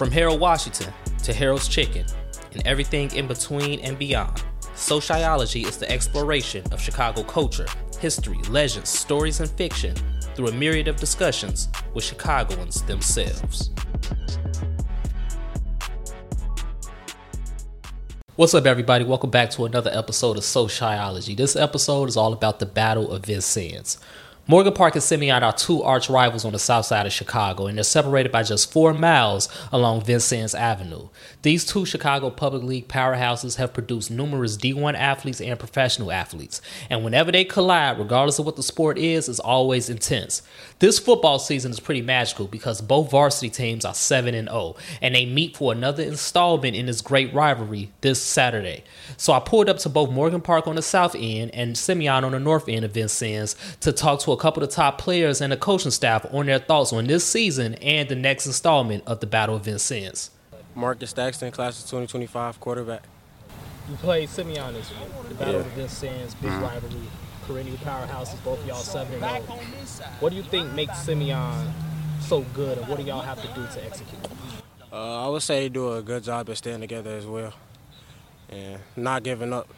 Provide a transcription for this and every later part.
From Harold Washington to Harold's Chicken and everything in between and beyond, Sociology is the exploration of Chicago culture, history, legends, stories, and fiction through a myriad of discussions with Chicagoans themselves. What's up, everybody? Welcome back to another episode of Sociology. This episode is all about the Battle of Vincennes. Morgan Park and Simeon are two arch rivals on the south side of Chicago, and they're separated by just four miles along Vincennes Avenue. These two Chicago Public League powerhouses have produced numerous D1 athletes and professional athletes, and whenever they collide, regardless of what the sport is, is always intense. This football season is pretty magical because both varsity teams are 7 and 0, and they meet for another installment in this great rivalry this Saturday. So I pulled up to both Morgan Park on the south end and Simeon on the north end of Vincennes to talk to a couple of the top players and the coaching staff on their thoughts on this season and the next installment of the Battle of Vincennes. Marcus Staxton, class of 2025, quarterback. You played Simeon this week. The Battle yeah. of Vincennes, big mm-hmm. rivalry, perennial powerhouses, both y'all 7 and 0. What do you think makes Simeon so good, and what do y'all have to do to execute? Uh, I would say they do a good job of staying together as well and not giving up.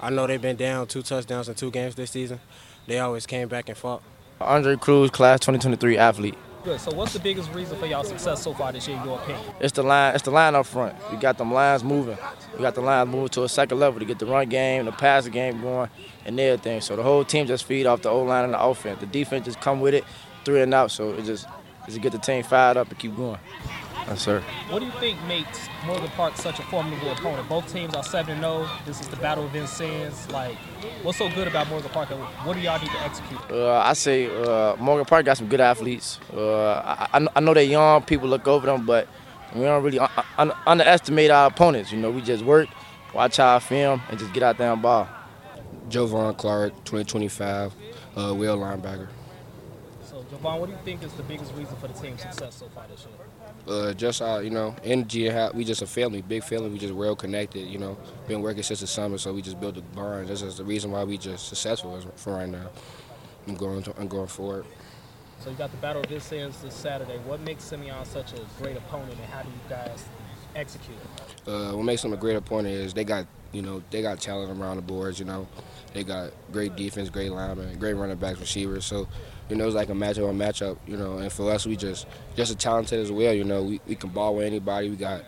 I know they've been down two touchdowns in two games this season, they always came back and fought. Andre Cruz, class 2023 athlete. Good. So what's the biggest reason for y'all success so far this year, in your opinion? It's the line. It's the line up front. We got them lines moving. We got the lines moving to a second level to get the run game, the passing game going, and everything. So the whole team just feed off the O line and the offense. The defense just come with it, three and out. So it just just get the team fired up and keep going. Yes, sir. What do you think makes Morgan Park such a formidable opponent? Both teams are 7 0. This is the Battle of Vincennes. Like, what's so good about Morgan Park? and What do y'all need to execute? Uh, I say uh, Morgan Park got some good athletes. Uh, I, I, know they're young. People look over them, but we don't really un- un- underestimate our opponents. You know, we just work, watch our film, and just get out there and ball. Jovan Clark, 2025, uh, wheel linebacker. So, Jovan, what do you think is the biggest reason for the team's success so far this year? Uh, just our, you know, energy and how we just a family, big family. We just well connected. You know, been working since the summer, so we just built a barn. This is the reason why we just successful for right now. I'm going, to, I'm going forward. So you got the Battle of Vincennes this Saturday. What makes Simeon such a great opponent, and how do you guys execute it? Uh, what makes them a great opponent is they got, you know, they got talent around the boards. You know, they got great defense, great linemen, great running backs, receivers. So you know, it's like a matchup on a matchup, you know. And for us, we just just as talented as well, you know. We, we can ball with anybody. We got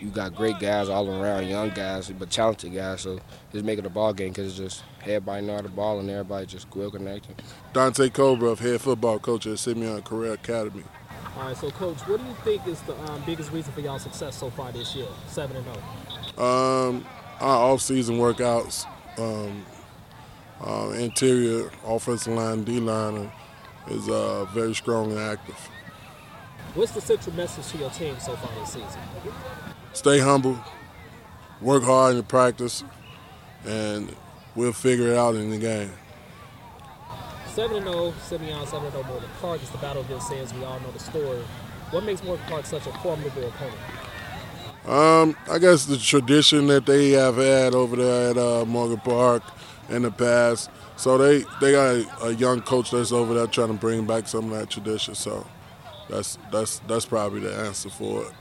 you got great guys all around, young guys, but talented guys. So just making a ball game because it's just everybody know how to ball and everybody just well connected. Dante Culbreath, head football coach at Simeon Career Academy. All right, so coach, what do you think is the um, biggest reason for y'all success so far this year, seven and zero? Oh? Um, our off-season workouts, um, uh, interior offensive line, D line, is uh, very strong and active. What's the central message to your team so far this season? Stay humble, work hard in the practice, and we'll figure it out in the game. 7 0, Simeon 7 0 Morgan Park. It's the battle of Vincennes. We all know the story. What makes Morgan Park such a formidable opponent? Um, I guess the tradition that they have had over there at uh, Morgan Park in the past. So they they got a, a, young coach that's over there trying to bring back some of that tradition. So that's that's that's probably the answer for it.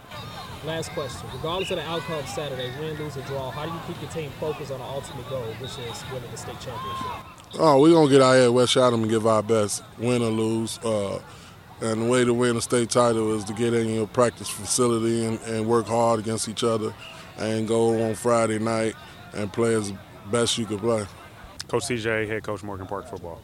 Last question. Regardless of the outcome of Saturday, win, lose, or draw, how do you keep your team focused on the ultimate goal, which is winning the state championship? Oh, we're going to get out here at West Chatham and give our best, win or lose. Uh, and the way to win a state title is to get in your practice facility and, and work hard against each other and go on Friday night and play as best you can play. Coach CJ, head coach Morgan Park football.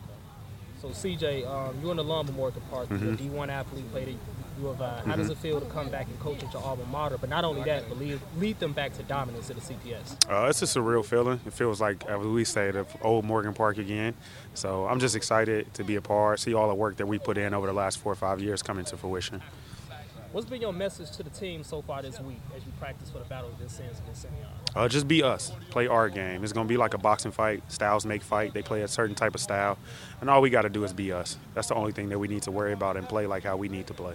So CJ, um, you're an alum of Morgan Park. Mm-hmm. You're a D1 athlete, played at U of I. How mm-hmm. does it feel to come back and coach at your alma mater? But not only that, but lead, lead them back to dominance at the CPS. Uh, it's just a real feeling. It feels like, as we say, the old Morgan Park again. So I'm just excited to be a part, see all the work that we put in over the last four or five years coming to fruition. What's been your message to the team so far this week as you practice for the battle of Vincennes against Simeon? Uh, just be us. Play our game. It's going to be like a boxing fight. Styles make fight. They play a certain type of style. And all we got to do is be us. That's the only thing that we need to worry about and play like how we need to play.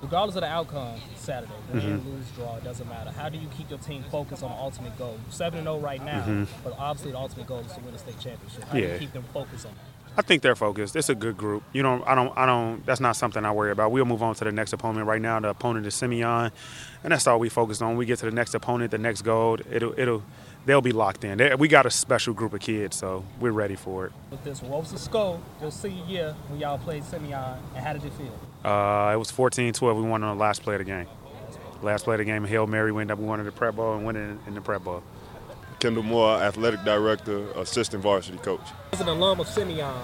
Regardless of the outcome Saturday, win, mm-hmm. lose, draw, it doesn't matter. How do you keep your team focused on the ultimate goal? 7 0 right now, mm-hmm. but obviously the ultimate goal is to win a state championship. How yeah. do you keep them focused on that? I think they're focused. It's a good group. You don't. I don't. I don't. That's not something I worry about. We'll move on to the next opponent. Right now, the opponent is Simeon, and that's all we focused on. we get to the next opponent, the next gold. It'll. It'll. They'll be locked in. They, we got a special group of kids, so we're ready for it. With this, what was the score your senior year when y'all played Simeon, and how did it feel? Uh, it was 14-12. We won on the last play of the game. Last play of the game, Hail Mary, went up. we ended up winning the Prep Bowl and winning in the Prep Bowl. Kendall Moore, athletic director, assistant varsity coach. As an alum of Simeon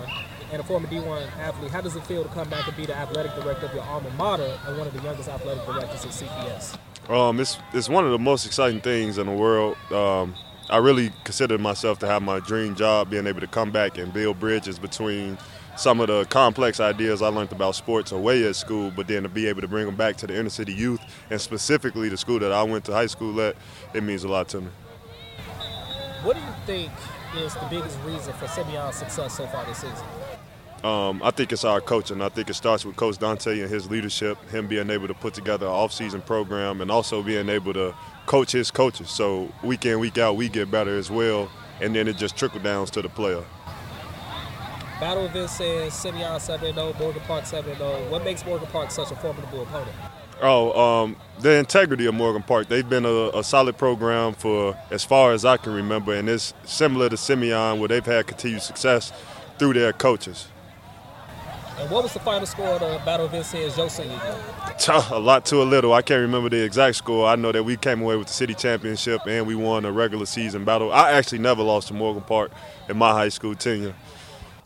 and a former D1 athlete, how does it feel to come back and be the athletic director of your alma mater and one of the youngest athletic directors at CPS? Um, it's, it's one of the most exciting things in the world. Um, I really consider myself to have my dream job, being able to come back and build bridges between some of the complex ideas I learned about sports away at school, but then to be able to bring them back to the inner city youth and specifically the school that I went to high school at, it means a lot to me. What do you think is the biggest reason for Simeon's success so far this season? Um, I think it's our coaching. I think it starts with Coach Dante and his leadership, him being able to put together an off-season program and also being able to coach his coaches. So week in, week out, we get better as well, and then it just trickle downs to the player. Battle of Vincennes Simeon 7 0, Morgan Park 7 0. What makes Morgan Park such a formidable opponent? Oh, um, the integrity of Morgan Park. They've been a, a, solid program for as far as I can remember, and it's similar to Simeon, where they've had continued success through their coaches. And what was the final score of the Battle of Vincennes your senior year? A lot to a little. I can't remember the exact score. I know that we came away with the city championship and we won a regular season battle. I actually never lost to Morgan Park in my high school tenure.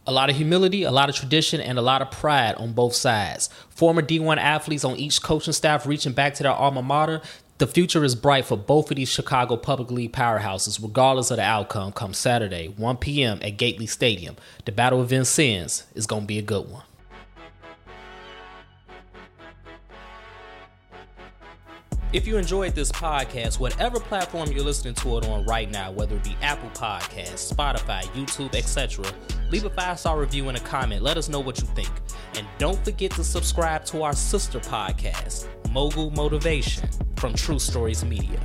A lot of humility, a lot of tradition, and a lot of pride on both sides. Former D1 athletes on each coaching staff reaching back to their alma mater. The future is bright for both of these Chicago Public League powerhouses, regardless of the outcome, come Saturday, 1 p.m. at Gately Stadium. The Battle of Vincennes is going to be a good one. If you enjoyed this podcast, whatever platform you're listening to it on right now, whether it be Apple Podcasts, Spotify, YouTube, etc., leave a five star review and a comment. Let us know what you think. And don't forget to subscribe to our sister podcast, Mogul Motivation, from True Stories Media.